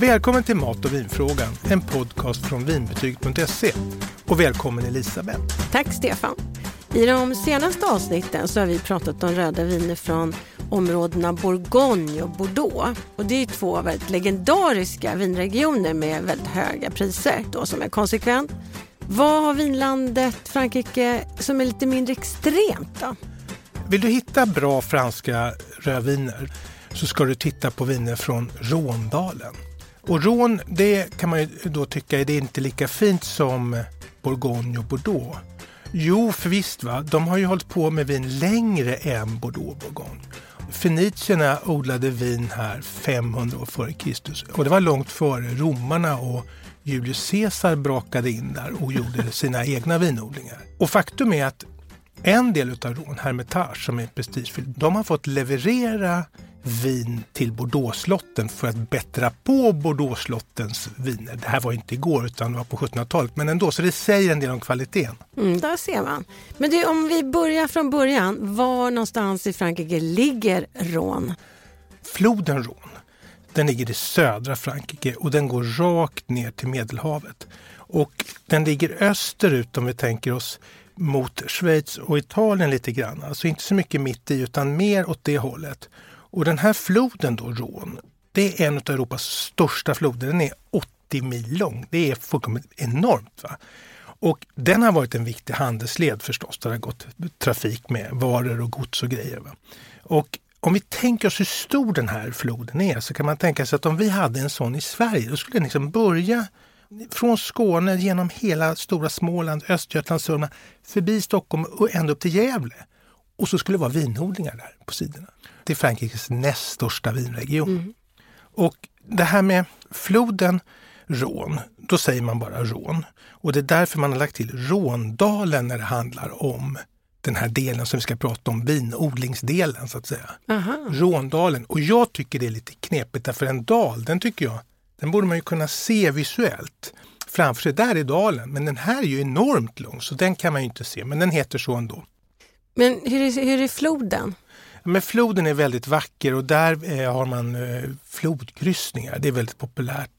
Välkommen till Mat och vinfrågan, en podcast från vinbetyg.se. Och välkommen Elisabeth. Tack Stefan. I de senaste avsnitten så har vi pratat om röda viner från områdena Bourgogne och Bordeaux. Och det är två väldigt legendariska vinregioner med väldigt höga priser då som är konsekvent. Vad har vinlandet Frankrike som är lite mindre extremt då? Vill du hitta bra franska rödviner så ska du titta på viner från Råndalen. Och Rån, det kan man ju då tycka är det inte lika fint som Bourgogne och Bordeaux. Jo, för visst va, de har ju hållit på med vin längre än Bordeaux och Bourgogne. Fenicierna odlade vin här 500 år före Kristus och det var långt före romarna och Julius Caesar brakade in där och gjorde sina egna vinodlingar. Och faktum är att en del av Rån, Hermitage, som är prestigefylld, de har fått leverera vin till Bordeauxslotten för att bättra på Bordeauxslottens viner. Det här var inte igår utan det var på 1700-talet men ändå, så det säger en del om kvaliteten. Mm, där ser man. Men du, om vi börjar från början, var någonstans i Frankrike ligger Rhône? Floden Rhône, den ligger i södra Frankrike och den går rakt ner till Medelhavet. Och den ligger österut om vi tänker oss mot Schweiz och Italien lite grann. Alltså inte så mycket mitt i utan mer åt det hållet. Och den här floden då, Rhône, det är en av Europas största floder. Den är 80 mil lång. Det är fullkomligt enormt. Va? Och den har varit en viktig handelsled förstås, där det har gått trafik med varor och gods och grejer. Va? Och om vi tänker oss hur stor den här floden är så kan man tänka sig att om vi hade en sån i Sverige, då skulle den liksom börja från Skåne genom hela stora Småland, Östergötland, Sörmland, förbi Stockholm och ända upp till Gävle. Och så skulle det vara vinodlingar där på sidorna. Det är Frankrikes näst största vinregion. Mm. Och det här med floden Rån, då säger man bara Rån. Och det är därför man har lagt till Råndalen när det handlar om den här delen som vi ska prata om, vinodlingsdelen så att säga. Aha. Råndalen. Och jag tycker det är lite knepigt därför en dal, den tycker jag, den borde man ju kunna se visuellt framför sig. Där är dalen, men den här är ju enormt lång så den kan man ju inte se, men den heter så ändå. Men hur är, hur är floden? Men floden är väldigt vacker och där eh, har man eh, flodkryssningar. Det är väldigt populärt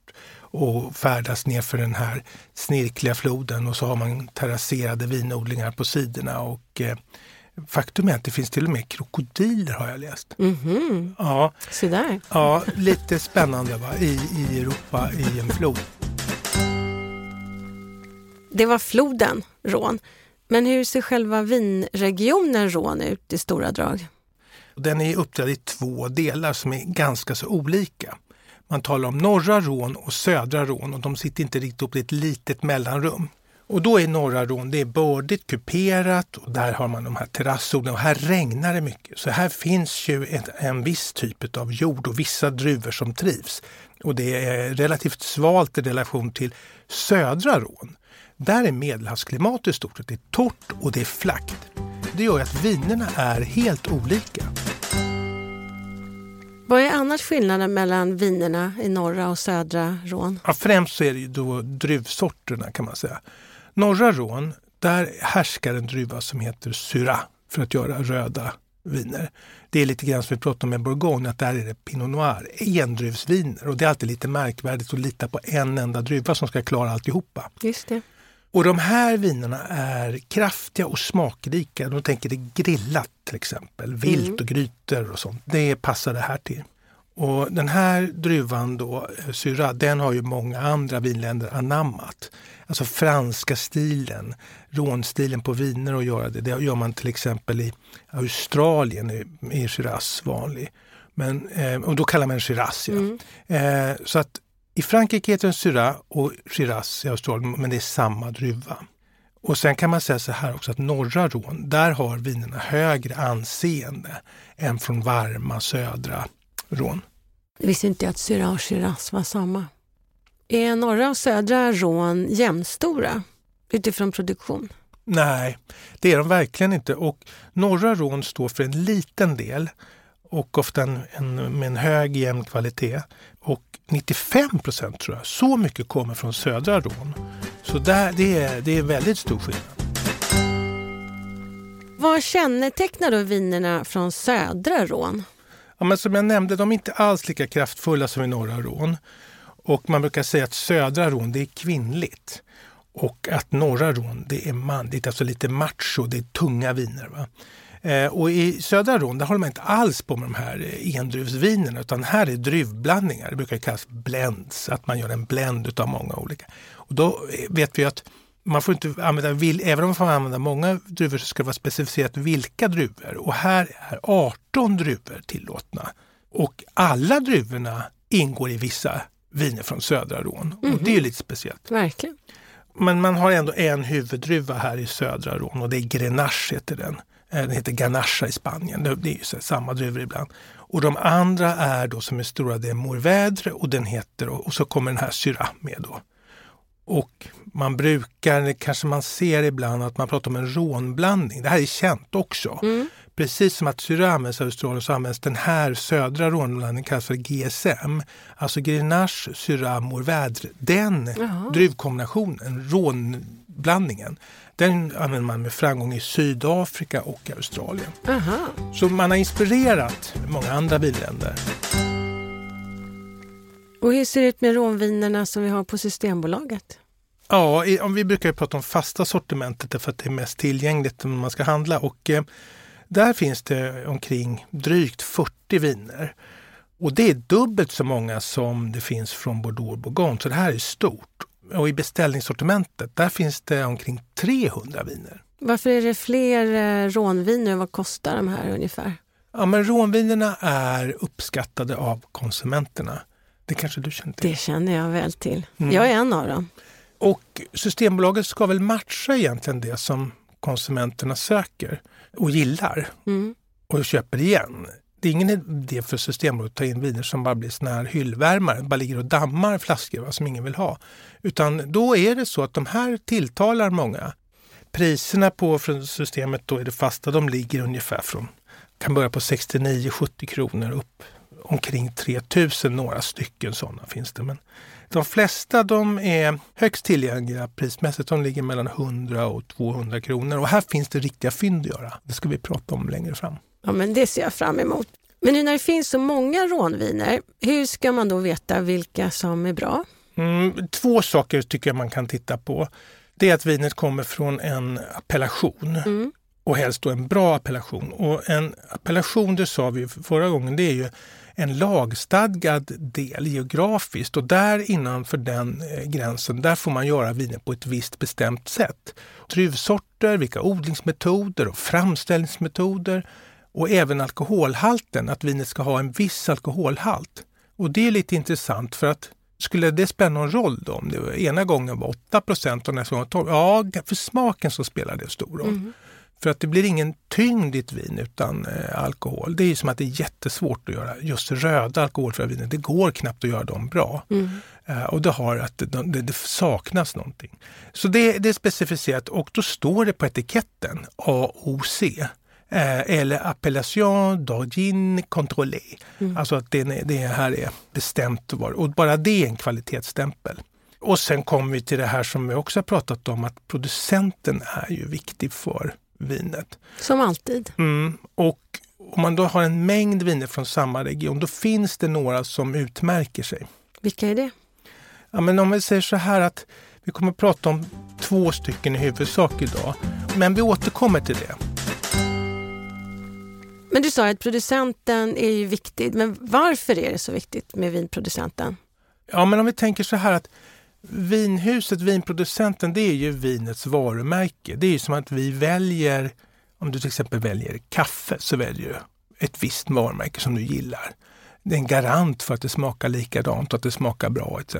att färdas nerför den här snirkliga floden och så har man terrasserade vinodlingar på sidorna. Och, eh, faktum är att det finns till och med krokodiler har jag läst. Mm -hmm. ja. Så där. ja, lite spännande va? I, i Europa i en flod. Det var floden Rån. Men hur ser själva vinregionen Rån ut i stora drag? Den är uppdelad i två delar som är ganska så olika. Man talar om norra Rån och södra Rån och de sitter inte riktigt upp i ett litet mellanrum. Och då är norra Rån, det är bördigt kuperat och där har man de här terrassodlingarna och här regnar det mycket. Så här finns ju en, en viss typ av jord och vissa druvor som trivs. Och det är relativt svalt i relation till södra Rån. Där är medelhavsklimatet i stort sett det är torrt och det är flackt. Det gör att vinerna är helt olika. Vad är annars skillnaden mellan vinerna i norra och södra Rån? Ja, främst så är det då druvsorterna kan man säga. Norra Rån, där härskar en druva som heter Syrah för att göra röda viner. Det är lite grann som vi pratade om med Bourgogne, att där är det Pinot Noir, endruvsviner. Och det är alltid lite märkvärdigt att lita på en enda druva som ska klara alltihopa. Just det. Och de här vinerna är kraftiga och smakrika. De tänker det grillat till exempel, vilt mm. och grytor och sånt. Det passar det här till. Och den här druvan då, eh, Syrah, den har ju många andra vinländer anammat. Alltså franska stilen, rånstilen på viner att göra det. Det gör man till exempel i Australien, är Shiraz vanlig. Men, eh, och då kallar man den Shiraz. Ja. Mm. Eh, så att i Frankrike heter den Syrah och Shiraz i Australien, men det är samma druva. Och sen kan man säga så här också att norra Rån, där har vinerna högre anseende än från varma södra Rån. Jag visste inte att Syrah och Shiraz var samma. Är norra och södra Rån jämnstora utifrån produktion? Nej, det är de verkligen inte. Och norra Rån står för en liten del och ofta en, en, med en hög jämn kvalitet. Och 95 procent tror jag, så mycket kommer från södra Rån. Så där, det, är, det är väldigt stor skillnad. Vad kännetecknar då vinerna från södra Rån? Ja, men som jag nämnde, de är inte alls lika kraftfulla som i norra Rån. Och man brukar säga att södra Rån det är kvinnligt och att norra Rån det är manligt, alltså lite macho, det är tunga viner. Va? Eh, och i södra Rån där håller man inte alls på med de här eh, endruvsvinerna utan här är druvblandningar. Det brukar kallas blends, att man gör en blend av många olika. Och då vet vi att man får inte använda, även om man får använda många druvor så ska det vara specificerat vilka druvor. Och här är 18 druvor tillåtna. Och alla druvorna ingår i vissa viner från södra Rån. Mm. Och det är lite speciellt. Verkligen. Men man har ändå en huvuddruva här i södra Rån och det är Grenache heter den. Eh, den heter Ganacha i Spanien. Det är ju samma druvor ibland. Och de andra är då som är stora, det är Mourvèdre och den heter och så kommer den här Syrah med då. Och man brukar, kanske man ser ibland att man pratar om en rånblandning. Det här är känt också. Mm. Precis som att Syrah används i Australien så används den här södra rånblandningen kallas för GSM. Alltså Grenache, Syrah, Mourvèdre. Den Jaha. druvkombinationen, rånblandningen, den använder man med framgång i Sydafrika och Australien. Aha. Så man har inspirerat många andra vinländer. Och hur ser det ut med rånvinerna som vi har på Systembolaget? Ja, om vi brukar prata om fasta sortimentet för att det är mest tillgängligt när man ska handla. Och, eh, där finns det omkring drygt 40 viner. Och det är dubbelt så många som det finns från Bordeaux och Bourgogne, så det här är stort. Och i beställningssortimentet, där finns det omkring 300 viner. Varför är det fler eh, rånviner? Vad kostar de här ungefär? Ja, men rånvinerna är uppskattade av konsumenterna. Det kanske du känner till? Det känner jag väl till. Mm. Jag är en av dem. Och Systembolaget ska väl matcha egentligen det som konsumenterna söker och gillar mm. och köper igen. Det är ingen idé för Systembolaget att ta in viner som bara blir såna här hyllvärmare, bara ligger och dammar flaskor va, som ingen vill ha. Utan då är det så att de här tilltalar många. Priserna på från systemet då är det fasta, de ligger ungefär från, kan börja på 69-70 kronor upp omkring 3000, några stycken sådana finns det. Men de flesta de är högst tillgängliga prismässigt. De ligger mellan 100 och 200 kronor och här finns det riktiga fynd att göra. Det ska vi prata om längre fram. Ja, men det ser jag fram emot. Men nu när det finns så många rånviner, hur ska man då veta vilka som är bra? Mm, två saker tycker jag man kan titta på. Det är att vinet kommer från en appellation. Mm. Och helst då en bra appellation. Och en appellation, det sa vi förra gången, det är ju en lagstadgad del geografiskt och där innanför den eh, gränsen, där får man göra viner på ett visst bestämt sätt. Druvsorter, vilka odlingsmetoder och framställningsmetoder och även alkoholhalten, att vinet ska ha en viss alkoholhalt. Och det är lite intressant för att skulle det spela någon roll då om det ena gången var 8% och nästa gång 12? Ja, för smaken så spelar det stor roll. Mm. För att det blir ingen tyngd i ett vin utan eh, alkohol. Det är som att det är jättesvårt att göra just röda alkoholfria viner. Det går knappt att göra dem bra. Mm. Eh, och det, har att det, det, det, saknas någonting. Så det, det är specificerat och då står det på etiketten AOC. Eh, eller appellation d'origine contrôlée. Mm. Alltså att det, det här är bestämt. Och bara det är en kvalitetsstämpel. Och sen kommer vi till det här som vi också har pratat om att producenten är ju viktig för vinet. Som alltid. Mm. Och om man då har en mängd viner från samma region, då finns det några som utmärker sig. Vilka är det? Ja, men om vi säger så här att vi kommer att prata om två stycken i huvudsak idag, men vi återkommer till det. Men du sa att producenten är ju viktig, men varför är det så viktigt med vinproducenten? Ja, men om vi tänker så här att vinhuset, vinproducenten, det är ju vinets varumärke. Det är ju som att vi väljer, om du till exempel väljer kaffe, så väljer du ett visst varumärke som du gillar. Det är en garant för att det smakar likadant och att det smakar bra etc.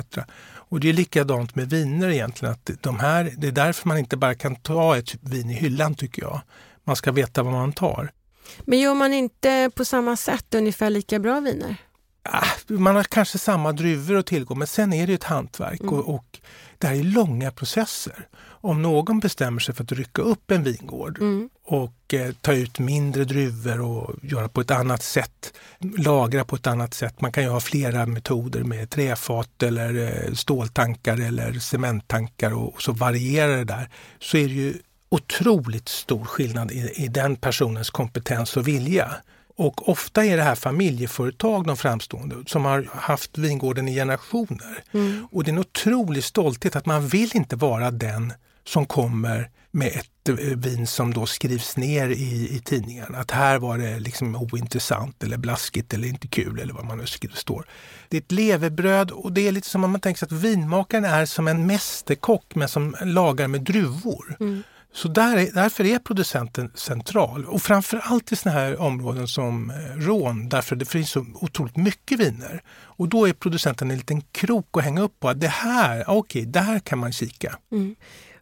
Och det är likadant med viner egentligen. Att de här, det är därför man inte bara kan ta ett vin i hyllan tycker jag. Man ska veta vad man tar. Men gör man inte på samma sätt ungefär lika bra viner? Ah, man har kanske samma druvor att tillgå men sen är det ett hantverk mm. och, och det här är långa processer. Om någon bestämmer sig för att rycka upp en vingård mm. och eh, ta ut mindre druvor och göra på ett annat sätt, lagra på ett annat sätt. Man kan ju ha flera metoder med träfat eller eh, ståltankar eller cementtankar och, och, så varierar det där. Så är det ju otroligt stor skillnad i, i den personens kompetens och vilja. Och ofta är det här familjeföretag, de framstående, som har haft vingården i generationer. Mm. Och det är en otrolig stolthet att man vill inte vara den som kommer med ett eh, vin som då skrivs ner i, i tidningen. Att här var det liksom ointressant eller blaskigt eller inte kul eller vad man nu skriver, står. Det är ett levebröd och det är lite som om man tänker sig att vinmakaren är som en mästerkock men som lagar med druvor. Mm. Så där är, därför är producenten central och framförallt i såna här områden som eh, Rån därför det finns så otroligt mycket viner. Och då är producenten en liten krok att hänga upp på. Det här, okej, där kan man kika. Mm.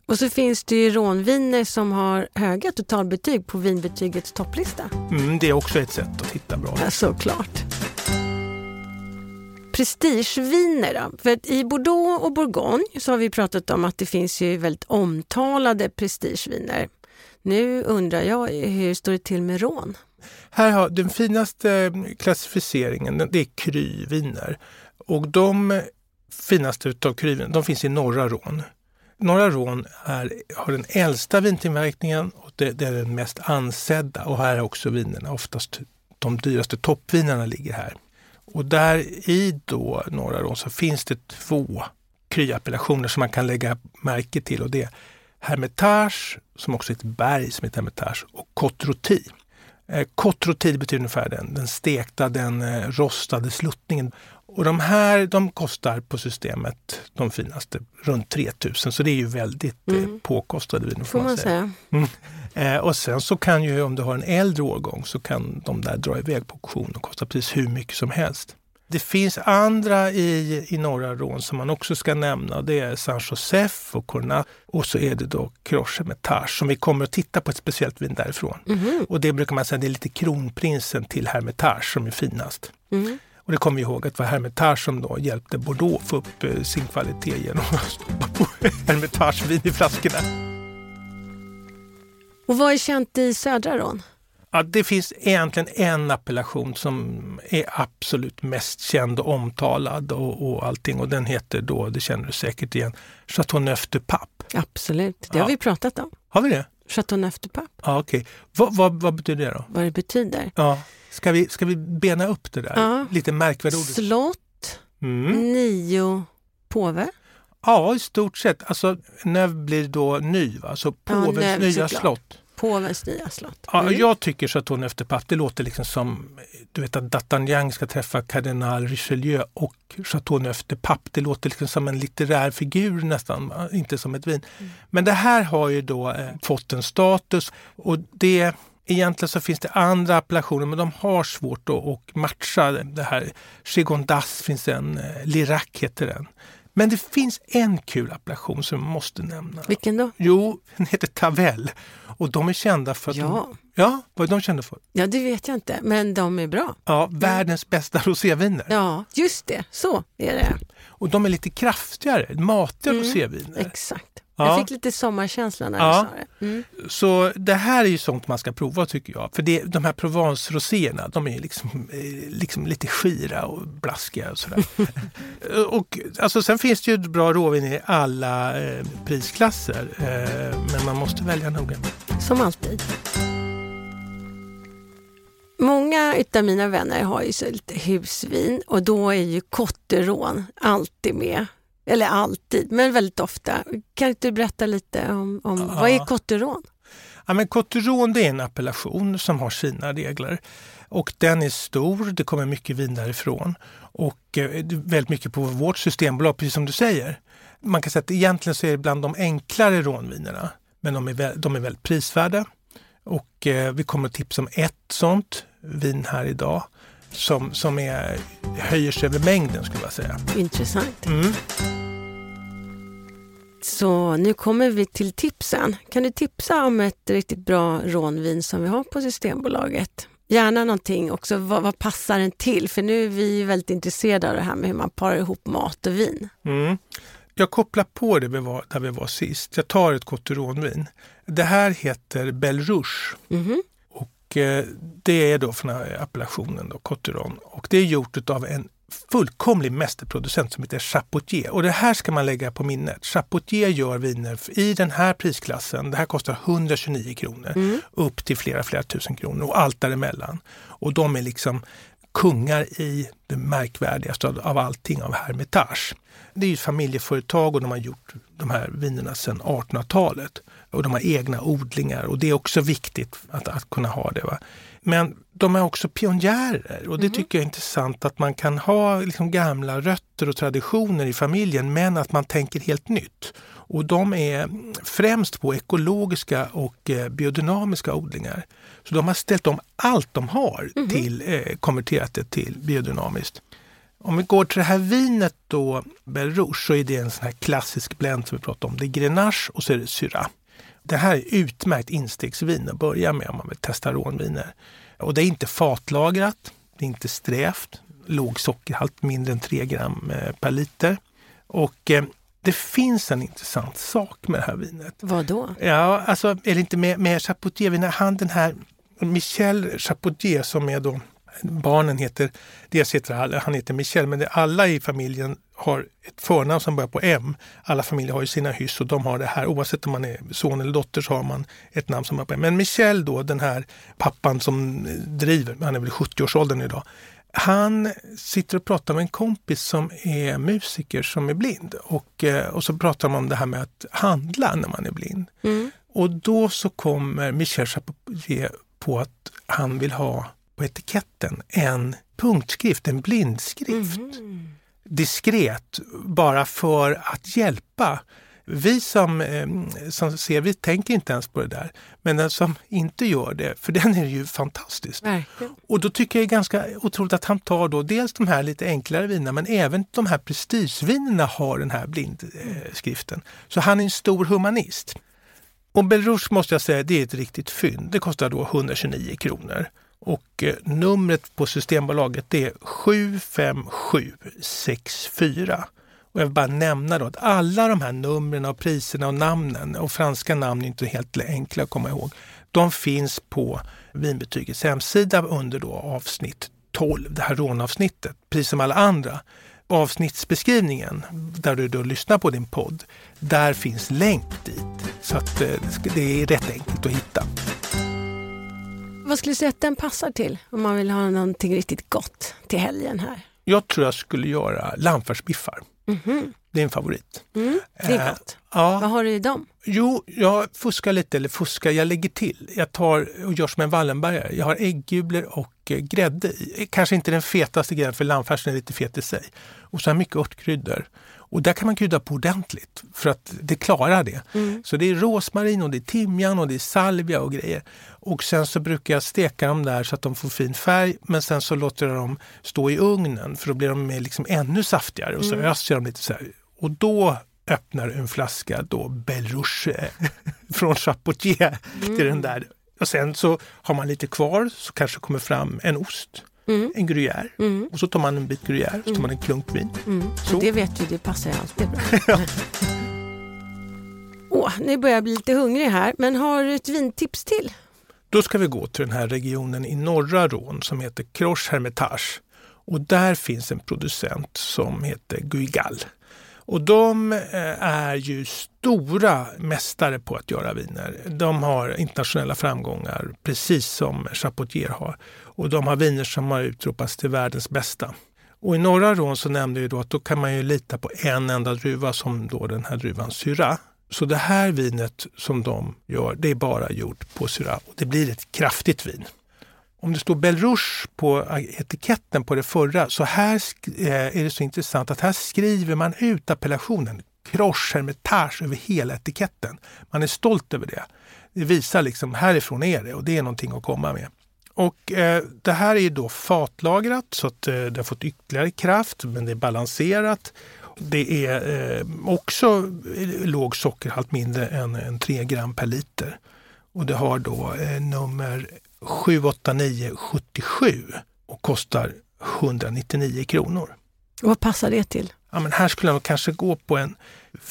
Och så finns det ju rånviner som har höga totalbetyg på vinbetygets topplista. Mm, det är också ett sätt att hitta bra. Ja, såklart. Prestigeviner då? För att i Bordeaux och Bourgogne så har vi pratat om att det finns ju väldigt omtalade prestigeviner. Nu undrar jag, hur står det till med rån? Här har den finaste eh, klassificeringen, det är kryviner. Och de finaste utav kryviner, de finns i norra Rån. Norra Rån är, har den äldsta vintillverkningen och det, det, är den mest ansedda och här är också vinerna, oftast de dyraste toppvinerna ligger här. Och där i då norra Rån så finns det två kryappellationer som man kan lägga märke till och det är Hermitage, som också är ett berg som heter Hermitage, och Cotroti. Eh, Cotroti betyder ungefär den, den stekta, den eh, rostade sluttningen. Och de här de kostar på systemet, de finaste, runt 3000 så det är ju väldigt eh, Mm. påkostade viner Får man säga. Eh, och sen så kan ju om du har en äldre årgång så kan de där dra iväg på auktion och kosta precis hur mycket som helst. Det finns andra i, i norra Rån som man också ska nämna. Det är San Josef och Cornat och så är det då Croche Hermitage som vi kommer att titta på ett speciellt vin därifrån. Mhm. Och det brukar man säga det är lite kronprinsen till Hermitage som är finast. Mm. Och det kommer vi ihåg att det var Hermitage som då hjälpte Bordeaux få upp eh, sin kvalitet genom att stoppa på Hermitagevin i flaskorna. Och vad är känt i södra Rån? Ja, det finns egentligen en appellation som är absolut mest känd och omtalad och, och allting och den heter då, det känner du säkert igen, Chateauneuf de Pape. Absolut, det har Ja. vi pratat om. Har vi det? Chateauneuf de Pape, Ja, okej. Vad, vad, vad betyder det då? vad det betyder. Ja. Ska, vi, ska vi bena upp det där? Ja. Lite märkvärdiga ord. Slott, Mm. nio påve. Ja, i stort sett. Alltså, Neuve blir då ny, va? så påvens Neuve, nya såklart. slott. Påvens nya slott. Ja, Mm. Jag tycker Chateauneuf de Pape, det låter liksom som du vet att D'Artagnan ska träffa kardinal Richelieu och Chateauneuf de Pape. Det låter liksom som en litterär figur nästan, inte som ett vin. Mm. Men det här har ju då eh, fått en status och det Egentligen så finns det andra appellationer men de har svårt att, att matcha det här. Gigondas finns en, eh, Lirac heter den. Men det finns en kul appellation som jag måste nämna. Vilken då? Jo, den heter Tavel. Och de är kända för att de, Ja. ja, vad är de kända för? ja, det vet jag inte, men de är bra. Ja, världens bästa roséviner. Ja, just det. Så är det. Och de är lite kraftigare, matiga Mm. roséviner. Exakt. Ja. Jag fick lite sommarkänsla när Ja. du sa det. Mm. Så det här är ju sånt man ska prova tycker jag. För det, de här Provence-roséerna, de är liksom, eh, liksom lite skira och blaskiga och sådär. och alltså, sen finns det ju bra råvin i alla eh, prisklasser. Eh, men man måste välja noga. Som alltid. Många av mina vänner har ju så lite husvin och då är ju Cotteron alltid med. Eller alltid, men väldigt ofta. Kan inte du berätta lite om, om Ja. vad är Cotteron? Ja, men Cotteron det är en appellation som har sina regler. Och den är stor, det kommer mycket vin därifrån. Och eh, väldigt mycket på vårt systembolag, precis som du säger. Man kan säga att egentligen så är det bland de enklare rånvinerna. Men de är, de är väldigt prisvärda. Och eh, vi kommer att tipsa om ett sånt vin här idag. Som, som är, höjer sig över mängden skulle jag säga. Intressant. Mm. Så nu kommer vi till tipsen. Kan du tipsa om ett riktigt bra rånvin som vi har på Systembolaget? Gärna någonting också, vad, vad passar den till? För nu är vi väldigt intresserade av det här med hur man parar ihop mat och vin. Mm. Jag kopplar på det vi var, där vi var sist. Jag tar ett Cotteronvin. Det här heter Belle Rouge. Och eh, det är då från appellationen då, Cotteron. Och det är gjort av en fullkomlig mästerproducent som heter Chapoutier. Och det här ska man lägga på minnet. Chapoutier gör viner i den här prisklassen. Det här kostar 129 kronor mm. upp till flera, flera tusen kronor och allt däremellan. Och de är liksom kungar i det märkvärdigaste av allting av Hermitage. Det är ett familjeföretag och de har gjort de här vinerna sedan 1800-talet. Och de har egna odlingar och det är också viktigt att, att kunna ha det. Va? Men de är också pionjärer och det mm. tycker jag är intressant att man kan ha liksom gamla rötter och traditioner i familjen men att man tänker helt nytt. Och de är främst på ekologiska och eh, biodynamiska odlingar. Så de har ställt om allt de har mm. till, eh, konverterat det till biodynamiskt. Om vi går till det här vinet då, Belrouge, så är det en sån här klassisk blend som vi pratade om. Det är Grenache och så är det Syrah. Det här är utmärkt instegsvin att börja med om man vill testa rånviner. Och det är inte fatlagrat, det är inte strävt, låg sockerhalt, mindre än 3 gram eh, per liter. Och eh, det finns en intressant sak med det här vinet. Vad då? Ja, alltså, eller inte med, med Chapoutier, han den här Michel Chapoutier som är då barnen heter, dels heter han heter Michel, men alla i familjen har ett förnamn som börjar på M. Alla familjer har ju sina hyss och de har det här. Oavsett om man är son eller dotter så har man ett namn som börjar på M. Men Michel då, den här pappan som driver, han är väl 70-årsåldern idag. Han sitter och pratar med en kompis som är musiker som är blind. Och, eh, och så pratar man om det här med att handla när man är blind. Mm. Och då så kommer Michel Chapoutier på att han vill ha på etiketten en punktskrift, en blindskrift. Mm. Diskret, bara för att hjälpa. Vi som, eh, som ser, vi tänker inte ens på det där. Men den som inte gör det, för den är ju fantastisk. Verkligen. Och då tycker jag det är ganska otroligt att han tar då dels de här lite enklare vinerna men även de här prestigevinerna har den här blindskriften. Så han är en stor humanist. Och Belrouge måste jag säga, det är ett riktigt fynd. Det kostar då 129 kronor. Och eh, numret på Systembolaget är 75764. Och jag vill bara nämna då att alla de här numren och priserna och namnen och franska namn är inte helt enkla att komma ihåg. De finns på Vinbetygets hemsida under då avsnitt 12, det här rånavsnittet, precis som alla andra. Avsnittsbeskrivningen, där du då lyssnar på din podd, där finns länk dit. Så att eh, det är rätt enkelt att hitta. Vad skulle du säga att den passar till om man vill ha någonting riktigt gott till helgen här? Jag tror jag skulle göra lammfärsbiffar. Mm -hmm. Det är en favorit. Mm, det är eh, gott. Eh, ja. Vad har du i dem? Jo, jag fuskar lite, eller fuskar, jag lägger till. Jag tar och gör som en Wallenbergare. Jag har äggulor och eh, grädde i. Kanske inte den fetaste grädden för lammfärsen är lite fet i sig. Och så har jag mycket örtkryddor. Och där kan man krydda på ordentligt för att det klarar det. Mm. Så det är rosmarin och det är timjan och det är salvia och grejer. Och sen så brukar jag steka dem där så att de får fin färg men sen så låter jag dem stå i ugnen för då blir de liksom ännu saftigare och så mm. öser jag dem lite så här. Och då öppnar en flaska då Belrouge från Chapoutier mm. till den där. Och sen så har man lite kvar så kanske kommer fram en ost mm. en gruyère. Mm. Och så tar man en bit gruyère, så tar man en klunk vin. Mm. Så. Det vet du, det passar alltid bra. Åh, nu börjar jag bli lite hungrig här, men har du ett vintips till? Då ska vi gå till den här regionen i norra Rån som heter Croche Hermitage. Och där finns en producent som heter Guigal. Och de eh, är ju stora mästare på att göra viner. De har internationella framgångar, precis som Chapotier har. Och de har viner som har utropats till världens bästa. Och i norra Rån så nämnde jag då att då kan man ju lita på en enda druva som då den här druvan Syra. Så det här vinet som de gör, det är bara gjort på Syra. och det blir ett kraftigt vin. Om det står Belrouge på etiketten på det förra, så här eh, är det så intressant att här skriver man ut appellationen Croche Hermitage över hela etiketten. Man är stolt över det. Det visar liksom härifrån är det och det är någonting att komma med. Och eh, det här är då fatlagrat så att eh, det har fått ytterligare kraft men det är balanserat. Det är eh, också eh, låg sockerhalt mindre än, än 3 gram per liter. Och det har då eh, nummer 78977 och kostar 199 kronor. Och vad passar det till? Ja, men här skulle man kanske gå på en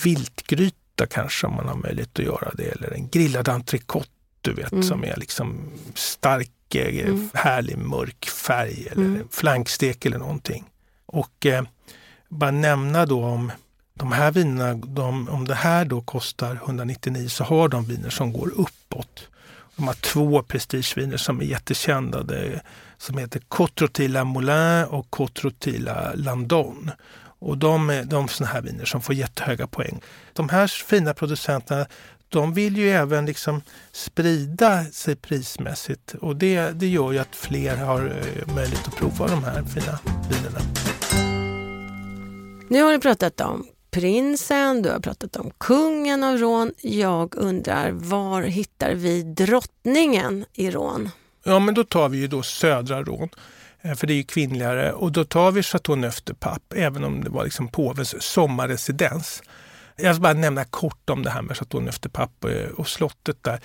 viltgryta kanske om man har möjlighet att göra det. Eller en grillad entrecote du vet mm. som är liksom stark, eh, mm. härlig mörk färg eller mm. flankstek eller någonting. Och eh, bara nämna då om de här vinerna, de, om det här då kostar 199 så har de viner som går uppåt. De har två prestigeviner som är jättekända. Det, som heter Cotrotila Moulin och Cotrotila Landon. Och de är de såna här viner som får jättehöga poäng. De här fina producenterna de vill ju även liksom sprida sig prismässigt och det, det gör ju att fler har eh, möjlighet att prova de här fina vinerna. Nu har ni pratat om prinsen, du har pratat om kungen av Rån. Jag undrar, var hittar vi drottningen i Rån? Ja, men då tar vi ju då södra Rån, eh, för det är ju kvinnligare. Och då tar vi Chateau Neuf de Pape, även om det var liksom påvens sommarresidens. Jag ska bara nämna kort om det här med Chateau Neuf de Pape eh, och slottet där.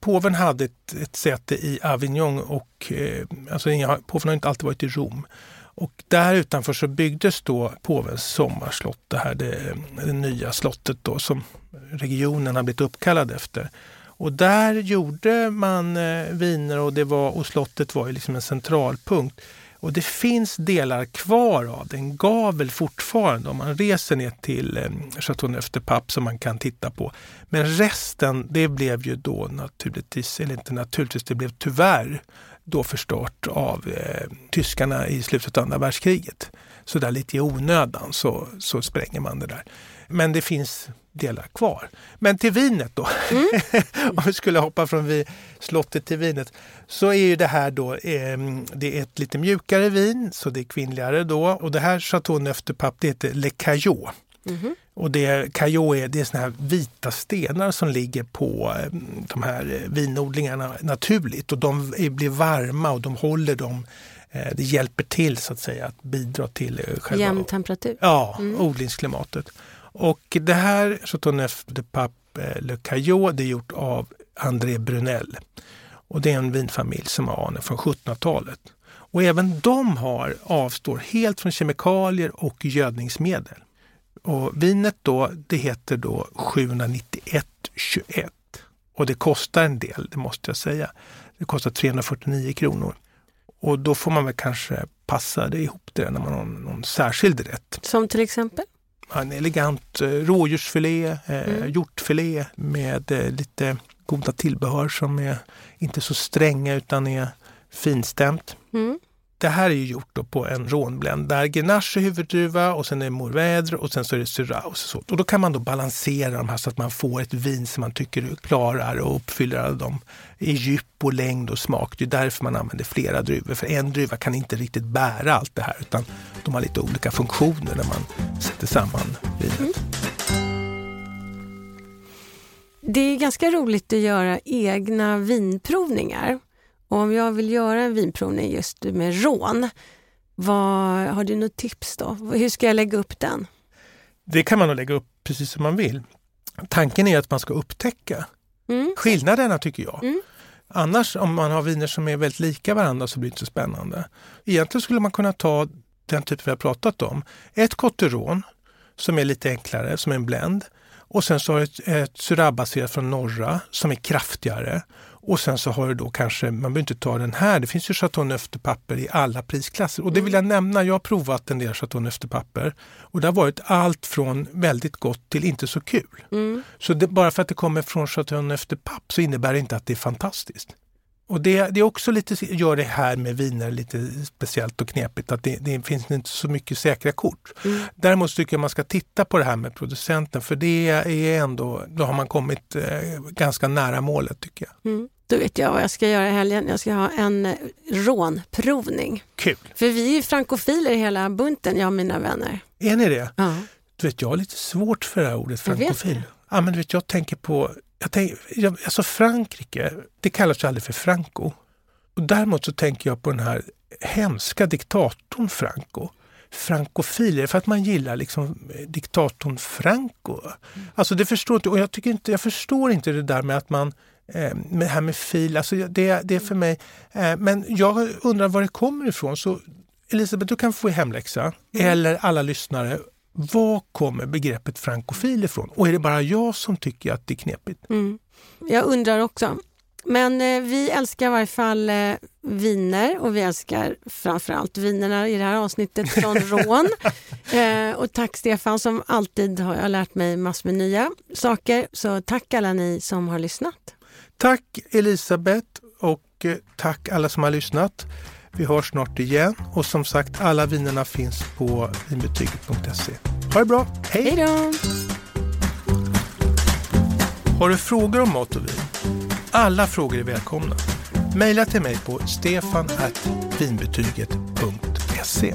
Påven hade ett, ett säte i Avignon och eh, alltså, påven har inte alltid varit i Rom. Och där utanför så byggdes då påvens sommarslott, det här det, det nya slottet då som regionen har blivit uppkallad efter. Och där gjorde man eh, viner och, det var, och slottet var ju liksom en centralpunkt. Och det finns delar kvar av den, gavel fortfarande om man reser ner till eh, Chateauneuf de Pape som man kan titta på. Men resten, det blev ju då naturligtvis, eller inte naturligtvis, det blev tyvärr då förstört av eh, tyskarna i slutet av andra världskriget. Så där lite i onödan så, så spränger man det där. Men det finns delar kvar. Men till vinet då, mm. om vi skulle hoppa från vi, slottet till vinet, så är ju det här då eh, det är ett lite mjukare vin, så det är kvinnligare då. Och det här Chateau Neuf de Pape, det heter Le Caillot. Mm. Och det, Caillot är, det är såna här vita stenar som ligger på eh, de här vinodlingarna naturligt och de blir varma och de håller dem eh, det hjälper till så att säga att bidra till eh, själva Jämn temperatur? Ja, mm. odlingsklimatet. Och det här Chateauneuf de Pape Le Caillot det är gjort av André Brunel. Och det är en vinfamilj som har anor från 1700-talet. Och även de har, avstår helt från kemikalier och gödningsmedel. Och vinet då, det heter då 791,21 och det kostar en del, det måste jag säga. Det kostar 349 kronor. Och då får man väl kanske passa det ihop det när man har någon särskild rätt. Som till exempel? En elegant eh, rådjursfilé, eh, mm. hjortfilé med eh, lite goda tillbehör som är inte så stränga utan är finstämt. Mm. Det här är ju gjort på en rånbländ där Grenache är huvuddruva och sen är det Mourvèdre och sen så är det Syrah. Och, så. och då kan man då balansera de här så att man får ett vin som man tycker klarar och uppfyller alla dem i djup och längd och smak. Det är därför man använder flera druvor. För en druva kan inte riktigt bära allt det här utan de har lite olika funktioner när man sätter samman vinet. Mm. Det är ganska roligt att göra egna vinprovningar. Och om jag vill göra en vinprovning just med rån, vad, har du något tips då? Hur ska jag lägga upp den? Det kan man nog lägga upp precis som man vill. Tanken är att man ska upptäcka mm. skillnaderna tycker jag. Mm. Annars om man har viner som är väldigt lika varandra så blir det inte så spännande. Egentligen skulle man kunna ta den typ vi har pratat om. Ett Cotteron som är lite enklare, som är en blend. Och sen så har du ett, ett Syrah-baserat från norra som är kraftigare. Och sen så har du då kanske, man behöver inte ta den här, det finns ju Chateau Neuf papper i alla prisklasser. Och det vill jag nämna, jag har provat en del Chateau Neuf papper och det har varit allt från väldigt gott till inte så kul. Mm. Så det, bara för att det kommer från Chateau Neuf papp så innebär det inte att det är fantastiskt. Och det, det är också lite, gör det här med viner lite speciellt och knepigt att det, det finns inte så mycket säkra kort. Mm. Däremot tycker jag man ska titta på det här med producenten för det är ändå, då har man kommit eh, ganska nära målet tycker jag. Mm. Då vet jag vad jag ska göra i helgen. Jag ska ha en eh, rånprovning. Kul! För vi är frankofiler hela bunten, jag och mina vänner. Är ni det? Ja. Du vet, jag har lite svårt för det här ordet frankofil. Ja, men du vet, jag tänker på jag tänker, jag, alltså Frankrike, det kallas ju aldrig för Franco. Och däremot så tänker jag på den här hemska diktatorn Franco. Frankofiler, för att man gillar liksom eh, diktatorn Franco. Mm. Alltså det förstår inte, och jag, tycker inte, jag förstår inte det där med att man det här med fil, alltså det, det är för mig... Eh, men jag undrar var det kommer ifrån. Så Elisabeth, du kan få hemläxa, mm. eller alla lyssnare. Var kommer begreppet frankofil ifrån? Och är det bara jag som tycker att det är knepigt? Mm. Jag undrar också. Men eh, vi älskar i varje fall eh, viner och vi älskar framförallt vinerna i det här avsnittet från Rån. Eh, och tack Stefan som alltid har jag lärt mig massor med nya saker. Så tack alla ni som har lyssnat. Tack Elisabeth och eh, tack alla som har lyssnat. Vi hörs snart igen och som sagt alla vinerna finns på vinbetyget.se. Ha det bra, hej! Hej då! Har du frågor om mat och vin? Alla frågor är välkomna. Maila till mig på stefan.vinbetyget.se